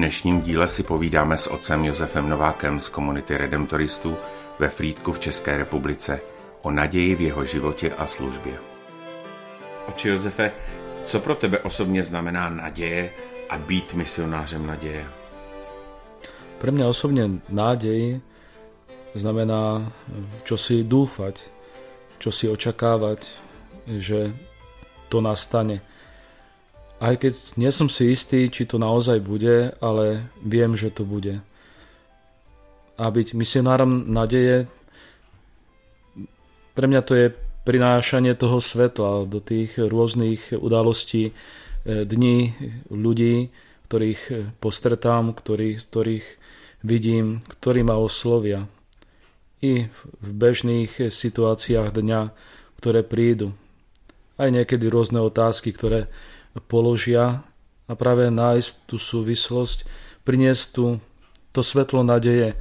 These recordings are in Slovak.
Dnešním díle si povídáme s otcem Josefem Novákem z komunity Redemptoristů ve Frýdku v České republice o naději v jeho životě a službě. Oče Josefe, co pro tebe osobně znamená naděje a být misionářem naděje? Pre mňa osobne nádej znamená čo si dúfať, čo si očakávať, že to nastane. Aj keď nie som si istý, či to naozaj bude, ale viem, že to bude. A byť misionárom nadeje, pre mňa to je prinášanie toho svetla do tých rôznych udalostí, E, dní ľudí, ktorých e, postretám, ktorých, ktorých vidím, ktorí ma oslovia. I v bežných situáciách dňa, ktoré prídu. Aj niekedy rôzne otázky, ktoré položia a práve nájsť tú súvislosť, priniesť tu to svetlo nadeje e,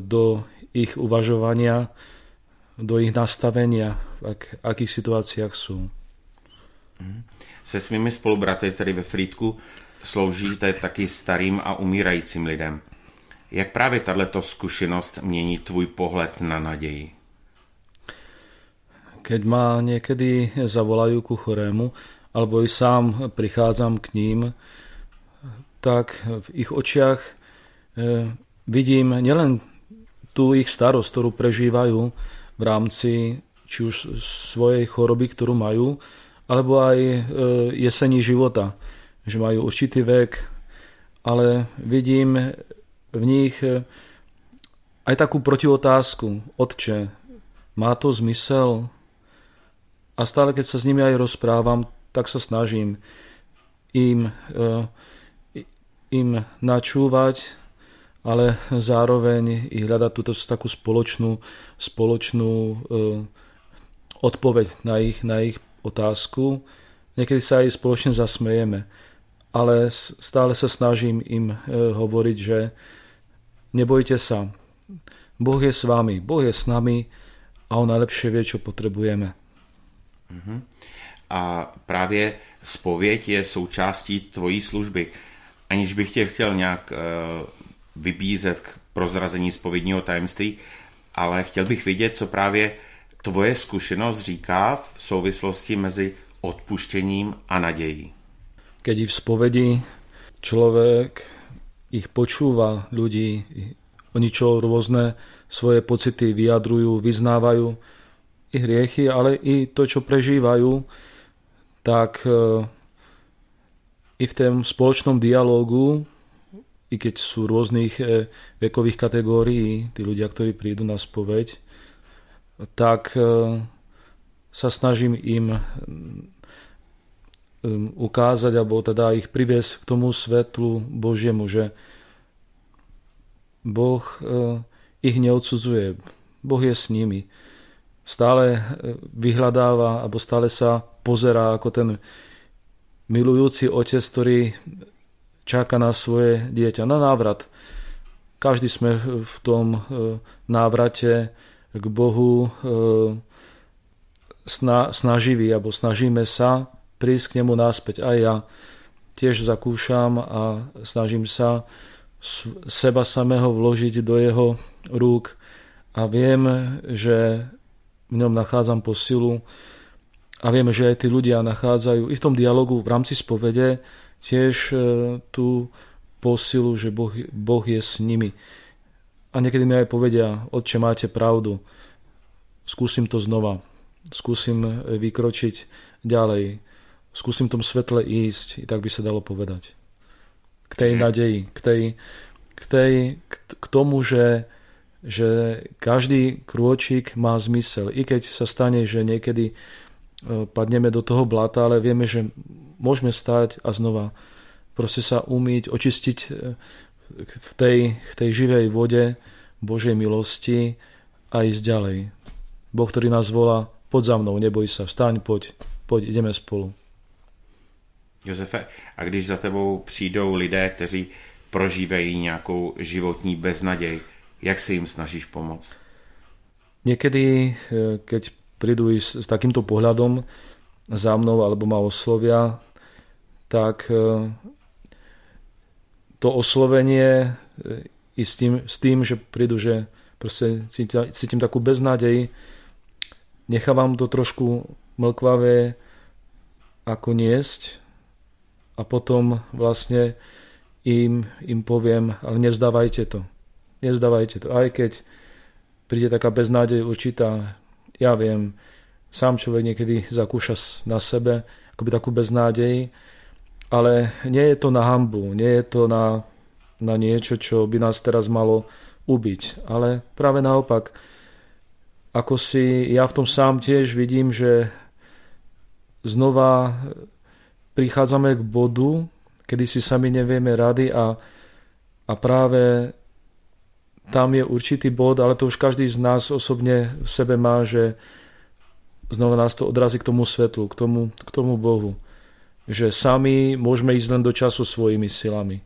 do ich uvažovania, do ich nastavenia, v ak, akých situáciách sú. Mm se svými spolubraty, tedy ve Frýdku, sloužíte taky starým a umírajícím lidem. Jak právě tato zkušenost mění tvůj pohled na naději? Keď ma niekedy zavolajú ku chorému, alebo i sám prichádzam k ním, tak v ich očiach e, vidím nielen tú ich starosť, ktorú prežívajú v rámci či už svojej choroby, ktorú majú, alebo aj e, jesení života, že majú určitý vek, ale vidím v nich e, aj takú protiotázku. Otče, má to zmysel? A stále, keď sa s nimi aj rozprávam, tak sa snažím im, e, im načúvať, ale zároveň i hľadať túto takú spoločnú, spoločnú odpoveď na ich, na ich otázku. Niekedy sa aj spoločne zasmejeme, ale stále sa snažím im e, hovoriť, že nebojte sa, Boh je s vami, Boh je s nami a On najlepšie vie, čo potrebujeme. Uh-huh. A právě spověď je součástí tvojí služby. Aniž bych tě chtěl nějak uh, vybízet k prozrazení spovědního tajemství, ale chtěl bych vidět, co právě tvoje zkušenost říká v souvislosti mezi odpuštěním a nadějí? Keď v spovedi človek ich počúva ľudí, oni čo rôzne svoje pocity vyjadrujú, vyznávajú, i hriechy, ale i to, čo prežívajú, tak e, i v tom spoločnom dialógu, i keď sú rôznych e, vekových kategórií, tí ľudia, ktorí prídu na spoveď, tak e, sa snažím im ukázať, alebo teda ich priviesť k tomu svetlu Božiemu, že Boh ich neodsudzuje, Boh je s nimi. Stále vyhľadáva, alebo stále sa pozerá ako ten milujúci otec, ktorý čaká na svoje dieťa, na návrat. Každý sme v tom návrate k Bohu e, snaživý, alebo snažíme sa prísť k nemu náspäť. Aj ja tiež zakúšam a snažím sa seba samého vložiť do jeho rúk a viem, že v ňom nachádzam posilu a viem, že aj tí ľudia nachádzajú i v tom dialogu v rámci spovede tiež e, tú posilu, že boh, boh je s nimi. A niekedy mi aj povedia, otče, máte pravdu, skúsim to znova, skúsim vykročiť ďalej, skúsim tom svetle ísť, i tak by sa dalo povedať. K tej nadeji, k, tej, k, tej, k tomu, že že každý krôčik má zmysel. I keď sa stane, že niekedy e, padneme do toho blata, ale vieme, že môžeme stať a znova proste sa umýť, očistiť e, v tej, v tej živej vode Božej milosti a ísť ďalej. Boh, ktorý nás volá, poď za mnou, neboj sa, vstaň, poď, poď, ideme spolu. Josefe, a když za tebou přijdou lidé, kteří prožívají nějakou životní beznaděj, jak se jim snažíš pomoct? Niekedy, e, keď prídu s, s takýmto pohľadom za mnou alebo ma oslovia, tak e, to oslovenie e, i s tým, s tým že prídu, že proste cítim, cítim takú beznádej, nechávam to trošku mlkvavé ako niesť a potom vlastne im, im poviem, ale nevzdávajte to. Nevzdávajte to. Aj keď príde taká beznádej určitá, ja viem, sám človek niekedy zakúša na sebe akoby takú beznádej, ale nie je to na hambu, nie je to na, na niečo, čo by nás teraz malo ubiť. Ale práve naopak, ako si ja v tom sám tiež vidím, že znova prichádzame k bodu, kedy si sami nevieme rady a, a práve tam je určitý bod, ale to už každý z nás osobne v sebe má, že znova nás to odrazí k tomu svetlu, k tomu, k tomu Bohu. Že sami môžeme ísť len do času svojimi silami.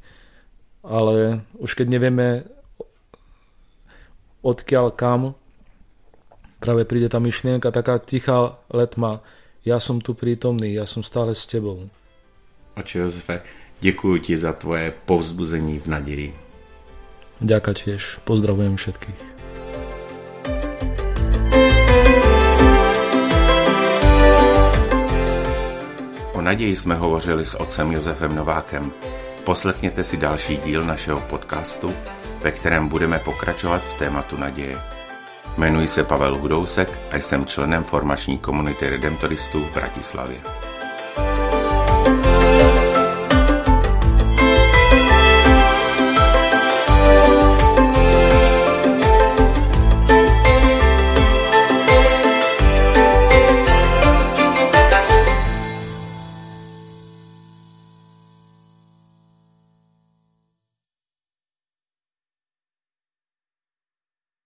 Ale už keď nevieme odkiaľ kam, práve príde tá myšlienka, taká tichá letma, ja som tu prítomný, ja som stále s tebou. Oče Jozefe, Děkuji ti za tvoje povzbuzení v naději. Ďakujem tiež. Pozdravujem všetkých. O naději jsme hovořili s otcem Josefem Novákem. Poslechněte si další díl našeho podcastu, ve kterém budeme pokračovat v tématu naděje. Jmenuji se Pavel Hudousek a jsem členem formační komunity redemptoristů v Bratislavě.